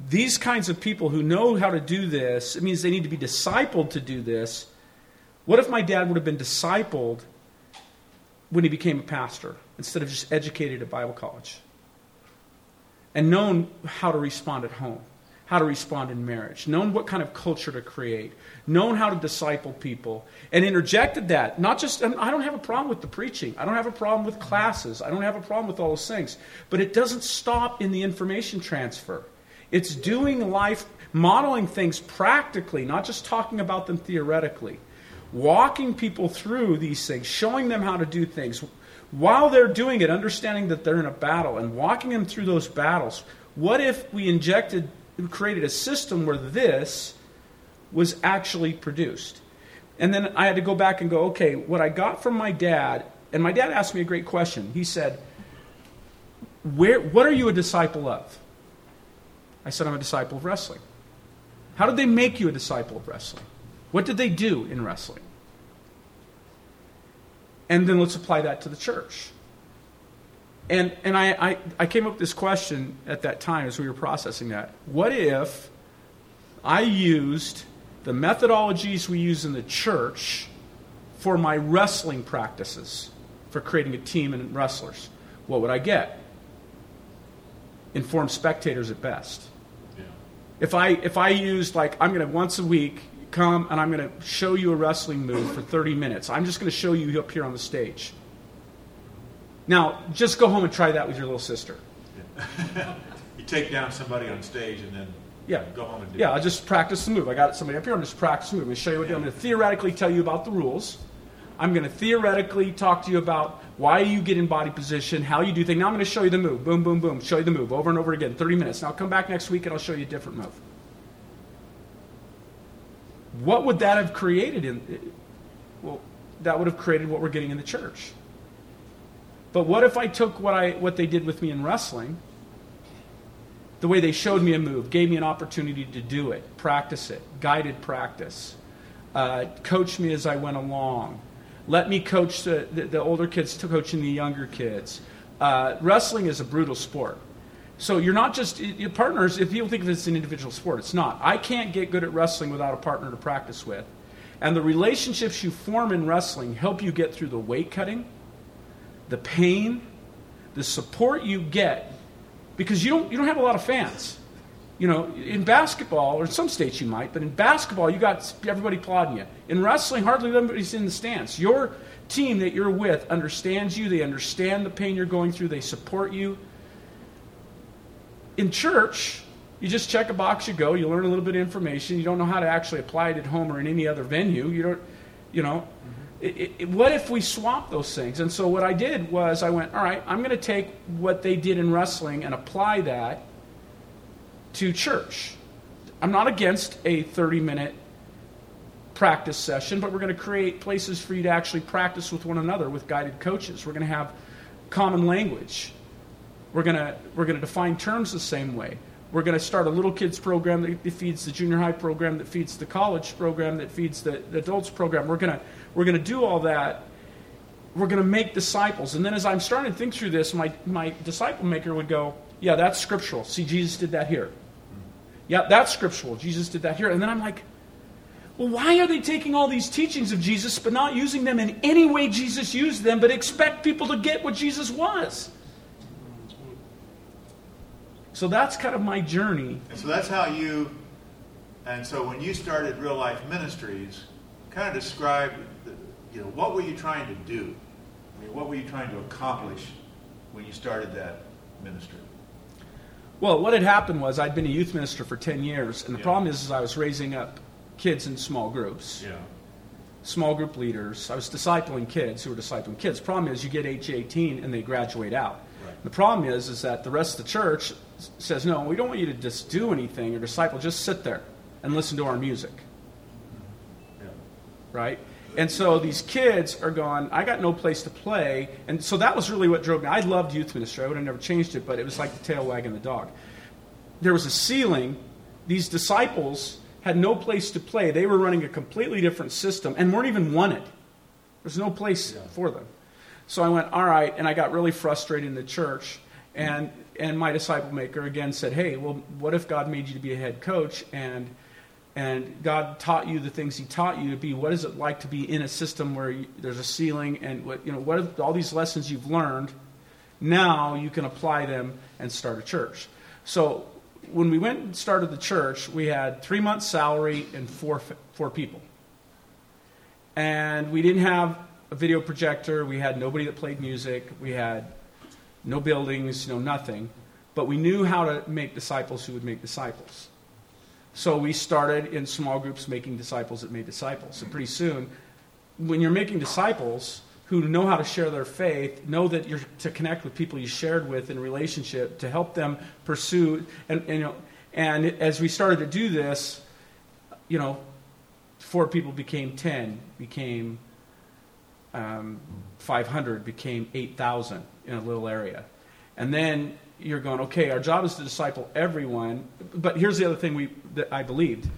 [SPEAKER 3] these kinds of people who know how to do this, it means they need to be discipled to do this. What if my dad would have been discipled when he became a pastor instead of just educated at Bible college? And known how to respond at home, how to respond in marriage, known what kind of culture to create, known how to disciple people, and interjected that. Not just, I don't have a problem with the preaching, I don't have a problem with classes, I don't have a problem with all those things, but it doesn't stop in the information transfer. It's doing life, modeling things practically, not just talking about them theoretically. Walking people through these things, showing them how to do things. While they're doing it, understanding that they're in a battle and walking them through those battles. What if we injected, created a system where this was actually produced? And then I had to go back and go, okay, what I got from my dad, and my dad asked me a great question. He said, Where, What are you a disciple of? I said, I'm a disciple of wrestling. How did they make you a disciple of wrestling? What did they do in wrestling? And then let's apply that to the church. And, and I, I, I came up with this question at that time as we were processing that. What if I used the methodologies we use in the church for my wrestling practices for creating a team and wrestlers, what would I get? Informed spectators at best.
[SPEAKER 2] Yeah.
[SPEAKER 3] If I if I used like I'm going to once a week come and I'm going to show you a wrestling move for 30 minutes. I'm just going to show you up here on the stage. Now, just go home and try that with your little sister. (laughs)
[SPEAKER 2] you take down somebody on stage and then
[SPEAKER 3] Yeah.
[SPEAKER 2] go home and do it.
[SPEAKER 3] Yeah,
[SPEAKER 2] it.
[SPEAKER 3] I'll just practice the move. I got somebody up here. I'm just practicing the move. I'm going to show you what do. I'm going to theoretically tell you about the rules. I'm going to theoretically talk to you about why you get in body position, how you do things. Now I'm going to show you the move. Boom, boom, boom. Show you the move over and over again. 30 minutes. Now come back next week and I'll show you a different move. What would that have created in well, that would have created what we're getting in the church. But what if I took what I what they did with me in wrestling the way they showed me a move, gave me an opportunity to do it, practice it, guided practice, uh, coach me as I went along, let me coach the, the, the older kids to coaching the younger kids. Uh, wrestling is a brutal sport. So you're not just your partners. If people think of it's an individual sport, it's not. I can't get good at wrestling without a partner to practice with, and the relationships you form in wrestling help you get through the weight cutting, the pain, the support you get because you don't you don't have a lot of fans. You know, in basketball or in some states you might, but in basketball you got everybody applauding you. In wrestling, hardly anybody's in the stands. Your team that you're with understands you. They understand the pain you're going through. They support you. In church, you just check a box, you go, you learn a little bit of information. You don't know how to actually apply it at home or in any other venue. You don't, you know. It, it, what if we swap those things? And so what I did was I went, all right, I'm going to take what they did in wrestling and apply that to church. I'm not against a 30 minute practice session, but we're going to create places for you to actually practice with one another with guided coaches. We're going to have common language. We're going we're to define terms the same way. We're going to start a little kids program that feeds the junior high program, that feeds the college program, that feeds the, the adults program. We're going we're to do all that. We're going to make disciples. And then as I'm starting to think through this, my, my disciple maker would go, Yeah, that's scriptural. See, Jesus did that here. Yeah, that's scriptural. Jesus did that here. And then I'm like, well, why are they taking all these teachings of Jesus but not using them in any way Jesus used them, but expect people to get what Jesus was? So that's kind of my journey.
[SPEAKER 2] And so that's how you, and so when you started Real Life Ministries, kind of describe, the, you know, what were you trying to do? I mean, what were you trying to accomplish when you started that ministry?
[SPEAKER 3] Well, what had happened was I'd been a youth minister for 10 years, and the
[SPEAKER 2] Yeah.
[SPEAKER 3] problem is, is I was raising up kids in small groups,
[SPEAKER 2] Yeah.
[SPEAKER 3] small group leaders. I was discipling kids who were discipling kids. Problem is, you get age 18 and they graduate out.
[SPEAKER 2] Right.
[SPEAKER 3] The problem is, is that the rest of the church says, no, we don't want you to just do anything or disciple. Just sit there and listen to our music,
[SPEAKER 2] Yeah.
[SPEAKER 3] right? And so these kids are going, I got no place to play. And so that was really what drove me. I loved youth ministry. I would have never changed it, but it was like the tail wagging the dog. There was a ceiling. These disciples had no place to play. They were running a completely different system and weren't even wanted. There's no place for them. So I went, all right, and I got really frustrated in the church. And, and my disciple maker again said, hey, well, what if God made you to be a head coach and, and God taught you the things He taught you to be? What is it like to be in a system where you, there's a ceiling and what, you know, what are all these lessons you've learned? Now you can apply them and start a church. So when we went and started the church, we had three months' salary and four, four people. And we didn't have a video projector. We had nobody that played music. We had no buildings, no nothing. But we knew how to make disciples who would make disciples. So we started in small groups making disciples that made disciples. And pretty soon, when you're making disciples who know how to share their faith, know that you're to connect with people you shared with in relationship, to help them pursue, and, and, you know, and as we started to do this, you know, four people became 10, became um, 500, became 8,000 in a little area. And then you're going, okay, our job is to disciple everyone. But here's the other thing we, that I believed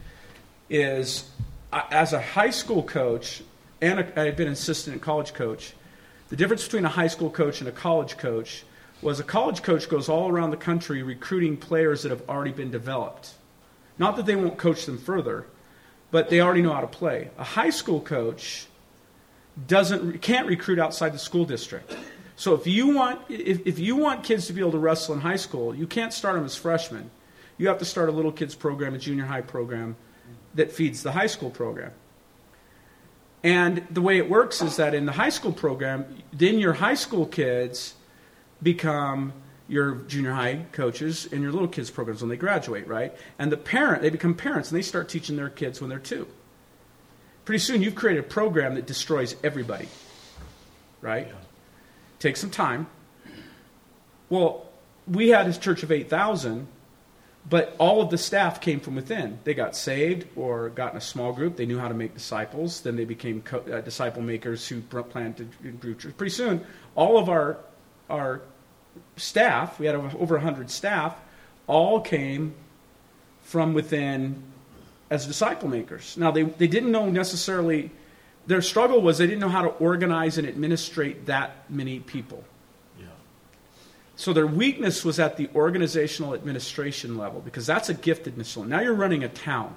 [SPEAKER 3] is I- as a high school coach, and I had been an assistant college coach, the difference between a high school coach and a college coach was a college coach goes all around the country recruiting players that have already been developed. Not that they won't coach them further, but they already know how to play. A high school coach doesn't can't recruit outside the school district. So if you want if, if you want kids to be able to wrestle in high school, you can't start them as freshmen. You have to start a little kids program, a junior high program that feeds the high school program. And the way it works is that in the high school program, then your high school kids become your junior high coaches in your little kids programs when they graduate, right? And the parent, they become parents and they start teaching their kids when they're two. Pretty soon you've created a program that destroys everybody, right? Yeah. Takes some time. Well, we had a church of 8,000 but all of the staff came from within. They got saved or got in a small group. They knew how to make disciples. Then they became co- uh, disciple makers who planted and grew church. Pretty soon, all of our our staff, we had over 100 staff, all came from within as disciple makers. Now, they, they didn't know necessarily, their struggle was they didn't know how to organize and administrate that many people. So their weakness was at the organizational administration level because that's a gifted mission. Now you're running a town,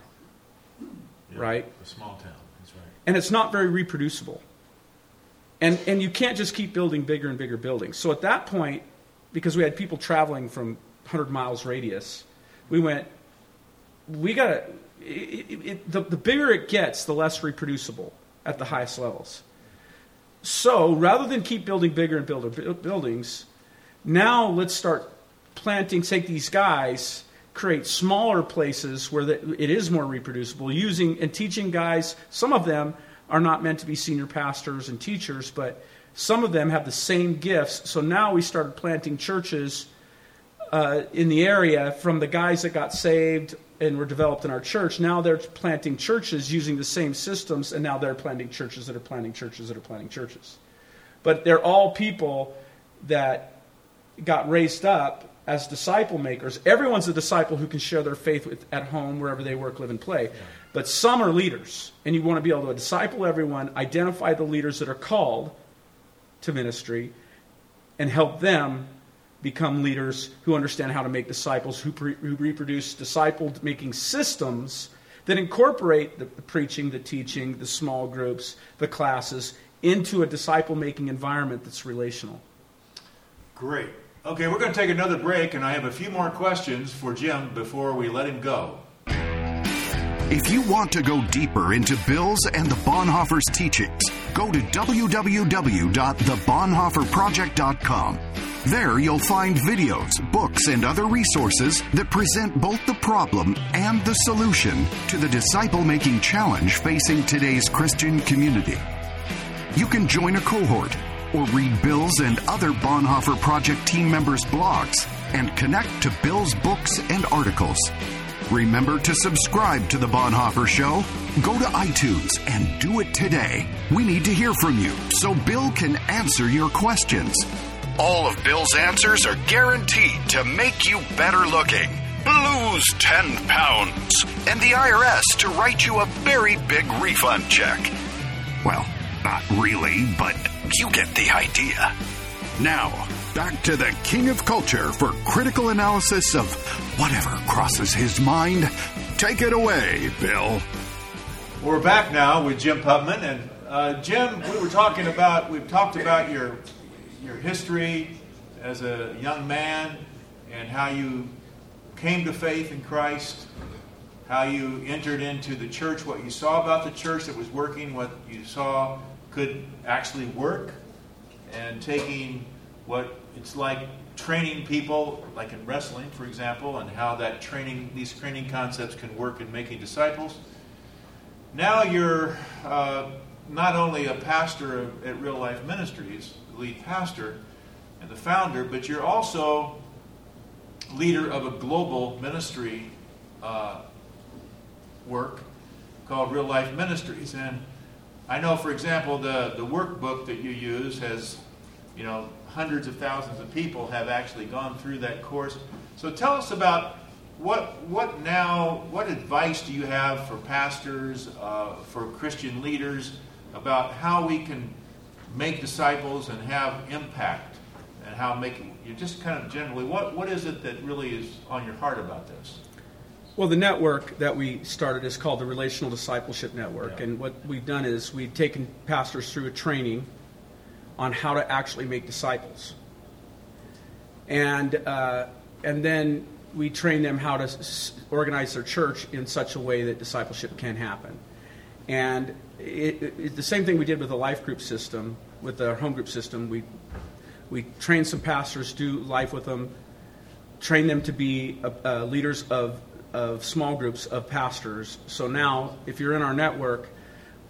[SPEAKER 2] yeah,
[SPEAKER 3] right?
[SPEAKER 2] A small town, that's right.
[SPEAKER 3] And it's not very reproducible. And, and you can't just keep building bigger and bigger buildings. So at that point, because we had people traveling from 100 miles radius, we went, we got to, the, the bigger it gets, the less reproducible at the highest levels. So rather than keep building bigger and bigger buildings, now let's start planting, take these guys, create smaller places where the, it is more reproducible, using and teaching guys. Some of them are not meant to be senior pastors and teachers, but some of them have the same gifts. So now we started planting churches uh, in the area from the guys that got saved and were developed in our church. Now they're planting churches using the same systems, and now they're planting churches that are planting churches that are planting churches. But they're all people that got raised up as disciple makers. Everyone's a disciple who can share their faith with, at home, wherever they work, live, and play. But some are leaders, and you want to be able to disciple everyone, identify the leaders that are called to ministry, and help them become leaders who understand how to make disciples, who, pre- who reproduce disciple making systems that incorporate the, the preaching, the teaching, the small groups, the classes into a disciple making environment that's relational.
[SPEAKER 2] Great. Okay, we're going to take another break, and I have a few more questions for Jim before we let him go.
[SPEAKER 1] If you want to go deeper into Bill's and the Bonhoeffers teachings, go to www.thebonhoefferproject.com. There you'll find videos, books, and other resources that present both the problem and the solution to the disciple making challenge facing today's Christian community. You can join a cohort or read Bill's and other Bonhoeffer Project team members' blogs and connect to Bill's books and articles. Remember to subscribe to The Bonhoeffer Show. Go to iTunes and do it today. We need to hear from you so Bill can answer your questions. All of Bill's answers are guaranteed to make you better looking. Lose 10 pounds. And the IRS to write you a very big refund check. Well, not really, but you get the idea. Now, back to the king of culture for critical analysis of whatever crosses his mind. Take it away, Bill.
[SPEAKER 2] We're back now with Jim Putman, and uh, Jim, we were talking about we've talked about your your history as a young man and how you came to faith in Christ, how you entered into the church, what you saw about the church that was working, what you saw could actually work and taking what it's like training people, like in wrestling, for example, and how that training, these training concepts can work in making disciples. Now you're uh, not only a pastor at Real Life Ministries, lead pastor and the founder, but you're also leader of a global ministry uh, work called Real Life Ministries. And I know, for example, the, the workbook that you use has, you know, hundreds of thousands of people have actually gone through that course. So tell us about what, what now, what advice do you have for pastors, uh, for Christian leaders about how we can make disciples and have impact and how make you just kind of generally, what, what is it that really is on your heart about this?
[SPEAKER 3] Well, the network that we started is called the Relational Discipleship Network.
[SPEAKER 2] Yeah.
[SPEAKER 3] And what we've done is we've taken pastors through a training on how to actually make disciples. And, uh, and then we train them how to s- organize their church in such a way that discipleship can happen. And it, it, the same thing we did with the life group system, with the home group system. We, we train some pastors, do life with them, train them to be uh, uh, leaders of, of small groups of pastors. So now, if you're in our network,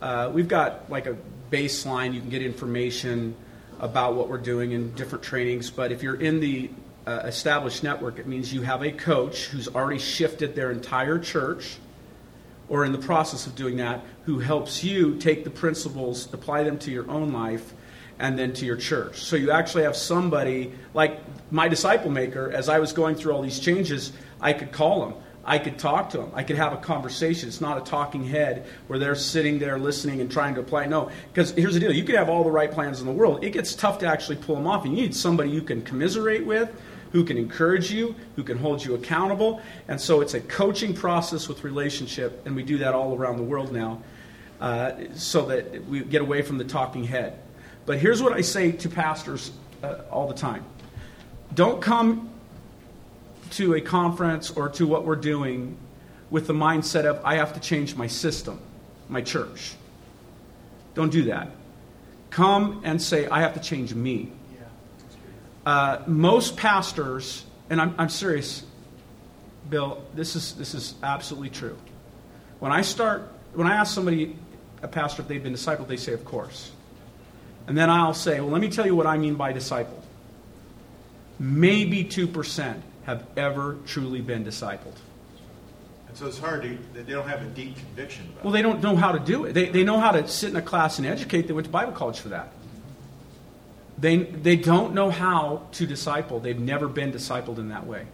[SPEAKER 3] uh, we've got like a baseline. You can get information about what we're doing in different trainings. But if you're in the uh, established network, it means you have a coach who's already shifted their entire church or in the process of doing that who helps you take the principles, apply them to your own life, and then to your church. So you actually have somebody like my disciple maker, as I was going through all these changes, I could call them. I could talk to them. I could have a conversation. It's not a talking head where they're sitting there listening and trying to apply. No, because here's the deal: you could have all the right plans in the world. It gets tough to actually pull them off, and you need somebody you can commiserate with, who can encourage you, who can hold you accountable. And so it's a coaching process with relationship, and we do that all around the world now, uh, so that we get away from the talking head. But here's what I say to pastors uh, all the time: Don't come to a conference or to what we're doing with the mindset of, I have to change my system, my church. Don't do that. Come and say, I have to change me. Uh, most pastors, and I'm, I'm serious, Bill, this is, this is absolutely true. When I start, when I ask somebody, a pastor, if they've been discipled, they say, of course. And then I'll say, well, let me tell you what I mean by disciple. Maybe 2% have ever truly been discipled.
[SPEAKER 2] And so it's hard to, they don't have a deep conviction about
[SPEAKER 3] Well, they don't know how to do it. They, they know how to sit in a class and educate. They went to Bible college for that. They, they don't know how to disciple. They've never been discipled in that way.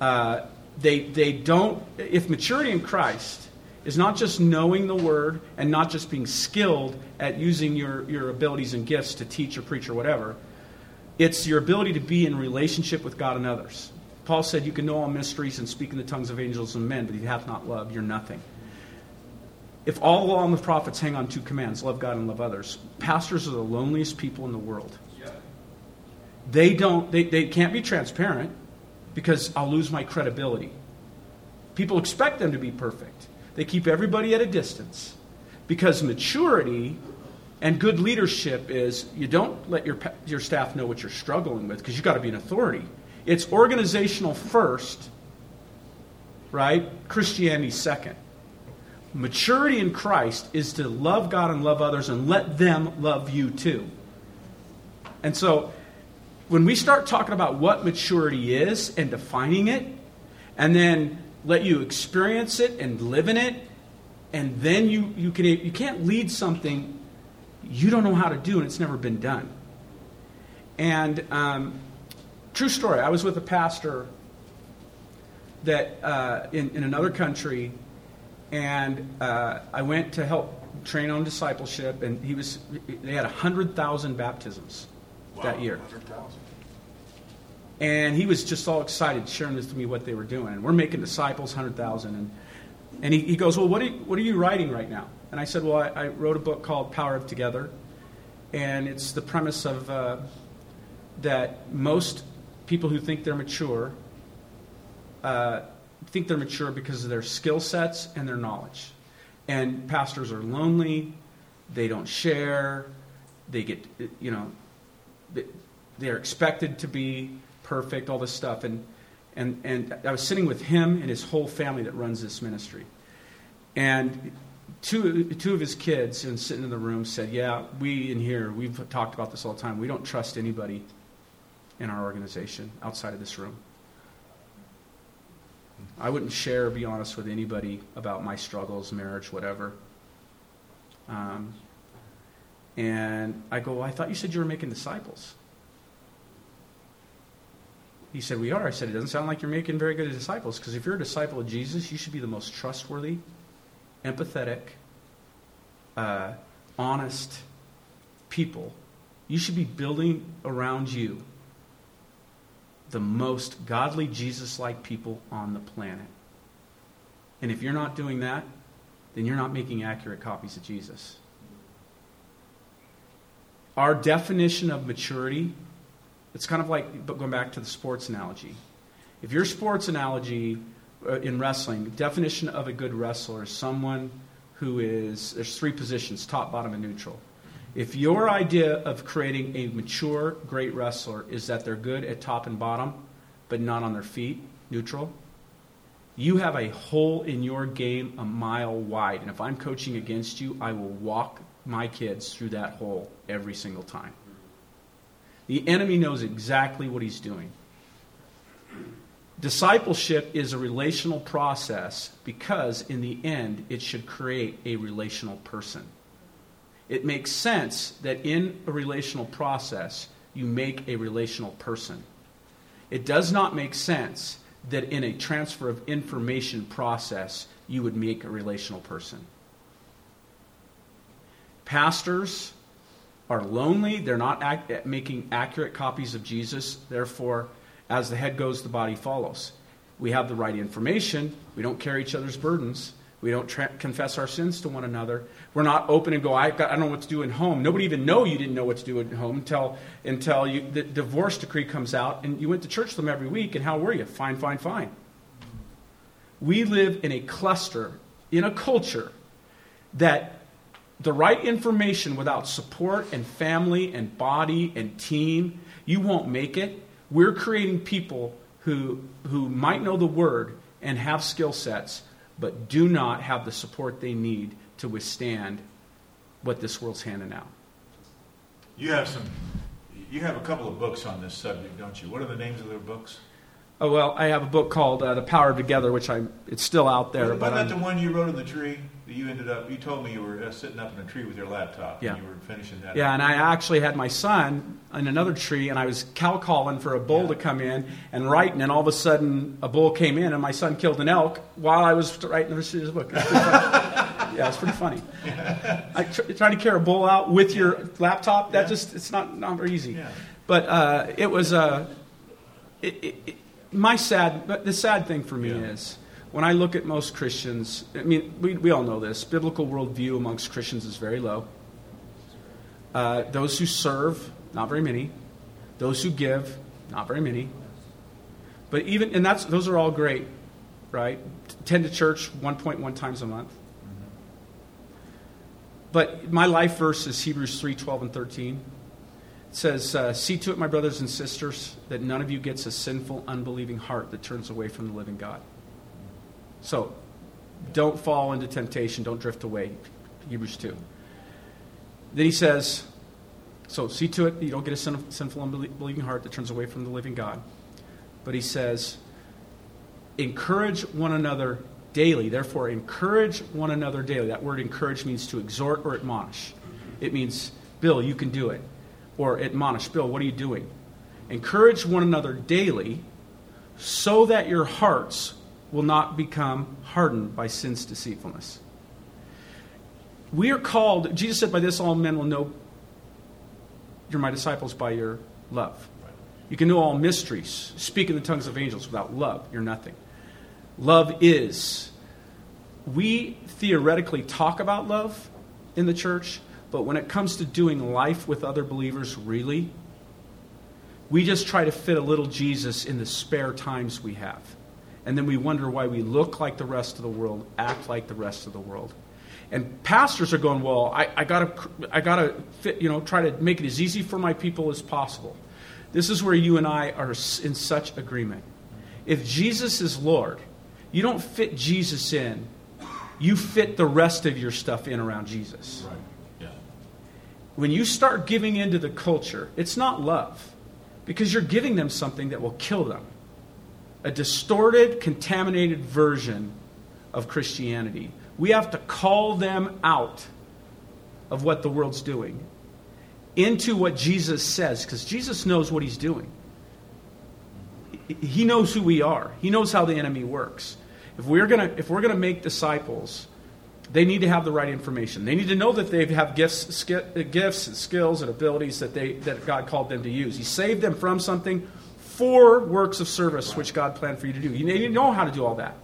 [SPEAKER 3] Uh, they, they don't, if maturity in Christ is not just knowing the word and not just being skilled at using your, your abilities and gifts to teach or preach or whatever, it's your ability to be in relationship with God and others. Paul said, You can know all mysteries and speak in the tongues of angels and men, but if you have not love, you're nothing. If all and the prophets hang on two commands, love God and love others, pastors are the loneliest people in the world. They don't they, they can't be transparent because I'll lose my credibility. People expect them to be perfect. They keep everybody at a distance. Because maturity and good leadership is you don't let your, your staff know what you're struggling with because you've got to be an authority. It's organizational first, right? Christianity second. Maturity in Christ is to love God and love others and let them love you too. And so when we start talking about what maturity is and defining it, and then let you experience it and live in it, and then you, you, can, you can't lead something you don't know how to do and it's never been done. And um, true story, I was with a pastor that uh, in, in another country, and uh, I went to help train on discipleship, and he was they had hundred thousand baptisms that year. And he was just all excited, sharing with me what they were doing. And we're making disciples, 100,000. And, and he, he goes, Well, what are, you, what are you writing right now? And I said, Well, I, I wrote a book called Power of Together. And it's the premise of uh, that most people who think they're mature uh, think they're mature because of their skill sets and their knowledge. And pastors are lonely, they don't share, they get, you know, they're expected to be perfect, all this stuff. And, and, and I was sitting with him and his whole family that runs this ministry. And two, two of his kids, and sitting in the room, said, Yeah, we in here, we've talked about this all the time. We don't trust anybody in our organization outside of this room. I wouldn't share, be honest, with anybody about my struggles, marriage, whatever. Um, and I go, well, I thought you said you were making disciples. He said, We are. I said, It doesn't sound like you're making very good disciples because if you're a disciple of Jesus, you should be the most trustworthy, empathetic, uh, honest people. You should be building around you the most godly, Jesus like people on the planet. And if you're not doing that, then you're not making accurate copies of Jesus. Our definition of maturity, it's kind of like going back to the sports analogy. If your sports analogy uh, in wrestling, definition of a good wrestler is someone who is, there's three positions top, bottom, and neutral. If your idea of creating a mature, great wrestler is that they're good at top and bottom, but not on their feet, neutral, you have a hole in your game a mile wide. And if I'm coaching against you, I will walk my kids through that hole every single time. The enemy knows exactly what he's doing. Discipleship is a relational process because, in the end, it should create a relational person. It makes sense that in a relational process, you make a relational person. It does not make sense that in a transfer of information process, you would make a relational person. Pastors are lonely, they're not act- making accurate copies of Jesus, therefore, as the head goes, the body follows. We have the right information, we don't carry each other's burdens. We don't tra- confess our sins to one another. We're not open and go, I, got, I don't know what to do at home. Nobody even know you didn't know what to do at home until, until you, the divorce decree comes out and you went to church with them every week. And how were you? Fine, fine, fine. We live in a cluster, in a culture that the right information without support and family and body and team, you won't make it. We're creating people who, who might know the word and have skill sets but do not have the support they need to withstand what this world's handing out.
[SPEAKER 2] You have some. You have a couple of books on this subject, don't you? What are the names of their books?
[SPEAKER 3] Oh well, I have a book called uh, "The Power of Together," which I it's still out there.
[SPEAKER 2] Wasn't
[SPEAKER 3] but
[SPEAKER 2] that
[SPEAKER 3] I'm,
[SPEAKER 2] the one you wrote in the tree? That you ended up. You told me you were uh, sitting up in a tree with your laptop.
[SPEAKER 3] Yeah.
[SPEAKER 2] And you were finishing that.
[SPEAKER 3] yeah,
[SPEAKER 2] up.
[SPEAKER 3] and I actually had my son in another tree, and I was cow calling for a bull
[SPEAKER 2] Yeah.
[SPEAKER 3] to come in and writing, and all of a sudden a bull came in, and my son killed an elk while I was writing the rest of his book. It's pretty funny. (laughs) yeah, it's pretty funny. I tr- trying to carry a bull out with your laptop. That
[SPEAKER 2] Yeah.
[SPEAKER 3] just it's not not very easy.
[SPEAKER 2] Yeah.
[SPEAKER 3] But uh, it was uh, it, it, it, my sad. But the sad thing for me
[SPEAKER 2] Yeah.
[SPEAKER 3] is when I look at most Christians. I mean, we we all know this. Biblical worldview amongst Christians is very low. Uh, those who serve, not very many. Those who give, not very many. But even and that's those are all great, right? Tend to church 1.1 times a month. But my life verse is Hebrews 3 12 and 13. It says, uh, See to it, my brothers and sisters, that none of you gets a sinful, unbelieving heart that turns away from the living God. So, don't fall into temptation, don't drift away. Hebrews 2. Then he says, So, see to it that you don't get a sinful, unbelieving heart that turns away from the living God. But he says, Encourage one another daily. Therefore, encourage one another daily. That word encourage means to exhort or admonish. It means, Bill, you can do it. Or admonish, Bill, what are you doing? Encourage one another daily so that your hearts will not become hardened by sin's deceitfulness. We are called, Jesus said, By this all men will know you're my disciples by your love. You can know all mysteries, speak in the tongues of angels without love, you're nothing. Love is. We theoretically talk about love in the church, but when it comes to doing life with other believers, really, we just try to fit a little Jesus in the spare times we have. And then we wonder why we look like the rest of the world, act like the rest of the world. And pastors are going, well, I, I gotta, I gotta fit, you know, try to make it as easy for my people as possible. This is where you and I are in such agreement. If Jesus is Lord, you don't fit Jesus in, you fit the rest of your stuff in around Jesus.
[SPEAKER 2] Right.
[SPEAKER 3] When you start giving into the culture, it's not love, because you're giving them something that will kill them. A distorted, contaminated version of Christianity. We have to call them out of what the world's doing into what Jesus says, because Jesus knows what he's doing. He knows who we are. He knows how the enemy works. If we're gonna if we're gonna make disciples, they need to have the right information. They need to know that they have gifts, ski- gifts skills and abilities that they that God called them to use. He saved them from something for works of service which God planned for you to do. You need to know how to do all that.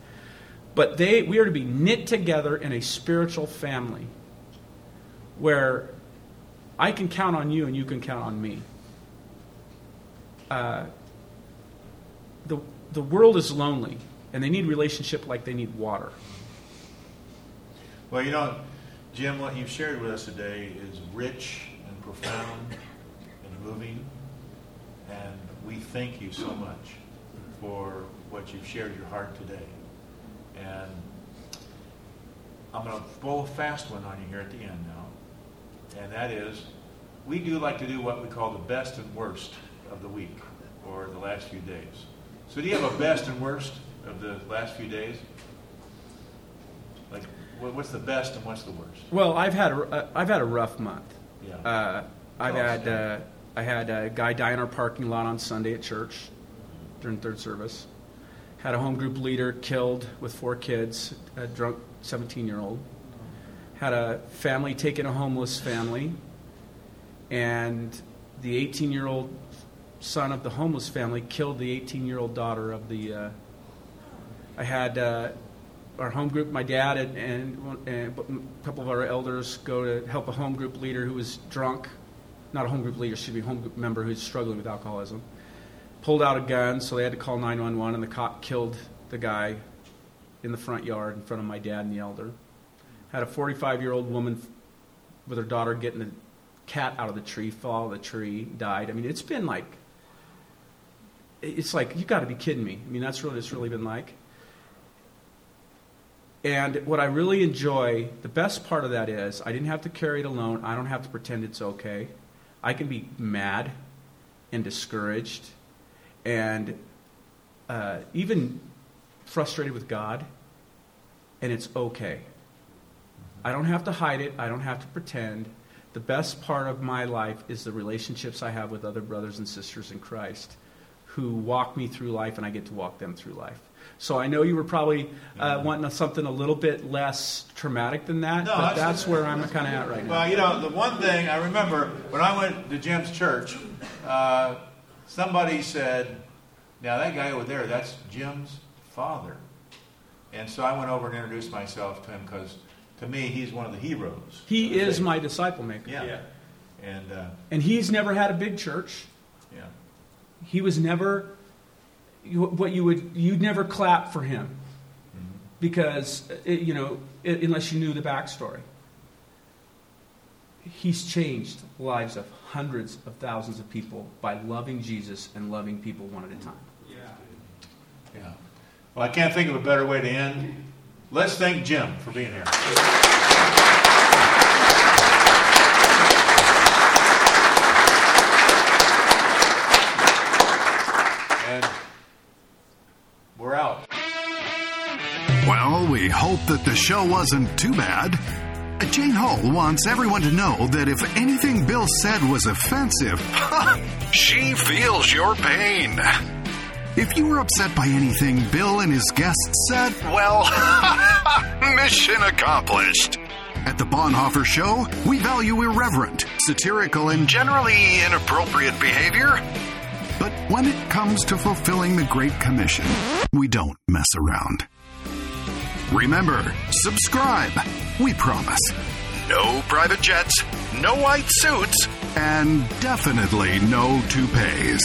[SPEAKER 3] But they, we are to be knit together in a spiritual family where I can count on you and you can count on me. Uh, the, the world is lonely, and they need relationship like they need water.
[SPEAKER 2] Well, you know, Jim, what you've shared with us today is rich and profound and moving, and we thank you so much for what you've shared your heart today. And I'm going to blow a fast one on you here at the end now, and that is we do like to do what we call the best and worst of the week or the last few days. So, do you have a best and worst of the last few days? What's the best and what's the worst?
[SPEAKER 3] Well, I've had a, uh, I've had a rough month.
[SPEAKER 2] Yeah.
[SPEAKER 3] Uh, I've had uh, I had a guy die in our parking lot on Sunday at church during third service. Had a home group leader killed with four kids, a drunk 17 year old. Had a family taking a homeless family, and the 18 year old son of the homeless family killed the 18 year old daughter of the. Uh, I had uh, our home group, my dad and, and, and a couple of our elders go to help a home group leader who was drunk, not a home group leader, excuse me, a home group member who's struggling with alcoholism. Pulled out a gun, so they had to call 911, and the cop killed the guy in the front yard in front of my dad and the elder. Had a 45 year old woman with her daughter getting the cat out of the tree, fell out of the tree, died. I mean, it's been like, it's like, you got to be kidding me. I mean, that's what it's really been like. And what I really enjoy, the best part of that is, I didn't have to carry it alone. I don't have to pretend it's okay. I can be mad and discouraged and uh, even frustrated with God, and it's okay. I don't have to hide it, I don't have to pretend. The best part of my life is the relationships I have with other brothers and sisters in Christ who walk me through life, and I get to walk them through life. So I know you were probably uh, wanting something a little bit less traumatic than that,
[SPEAKER 2] No,
[SPEAKER 3] but
[SPEAKER 2] that's-
[SPEAKER 3] that's where I'm kind of at right now.
[SPEAKER 2] Well, you know, the one thing I remember when I went to Jim's church, uh, somebody said, "Now that guy over there, that's Jim's father." And so I went over and introduced myself to him because, to me, he's one of the heroes.
[SPEAKER 3] He is my disciple maker.
[SPEAKER 2] Yeah. And uh,
[SPEAKER 3] And he's never had a big church.
[SPEAKER 2] Yeah,
[SPEAKER 3] He was never what you would you'd never clap for him because uh, you know i- unless you knew the backstory. He's changed lives of hundreds of thousands of people by loving Jesus and loving people one at a time.
[SPEAKER 2] yeah. Well, I can't think of a better way to end. Let's thank Jim for being here.
[SPEAKER 1] Hope that the show wasn't too bad. Jane Hull wants everyone to know that if anything Bill said was offensive, (laughs) she feels your pain. If you were upset by anything Bill and his guests said, well, (laughs) mission accomplished. At the Bonhoeffer Show, we value irreverent, satirical, and generally inappropriate behavior. But when it comes to fulfilling the Great Commission, we don't mess around. Remember, subscribe. We promise. No private jets, no white suits, and definitely no toupees.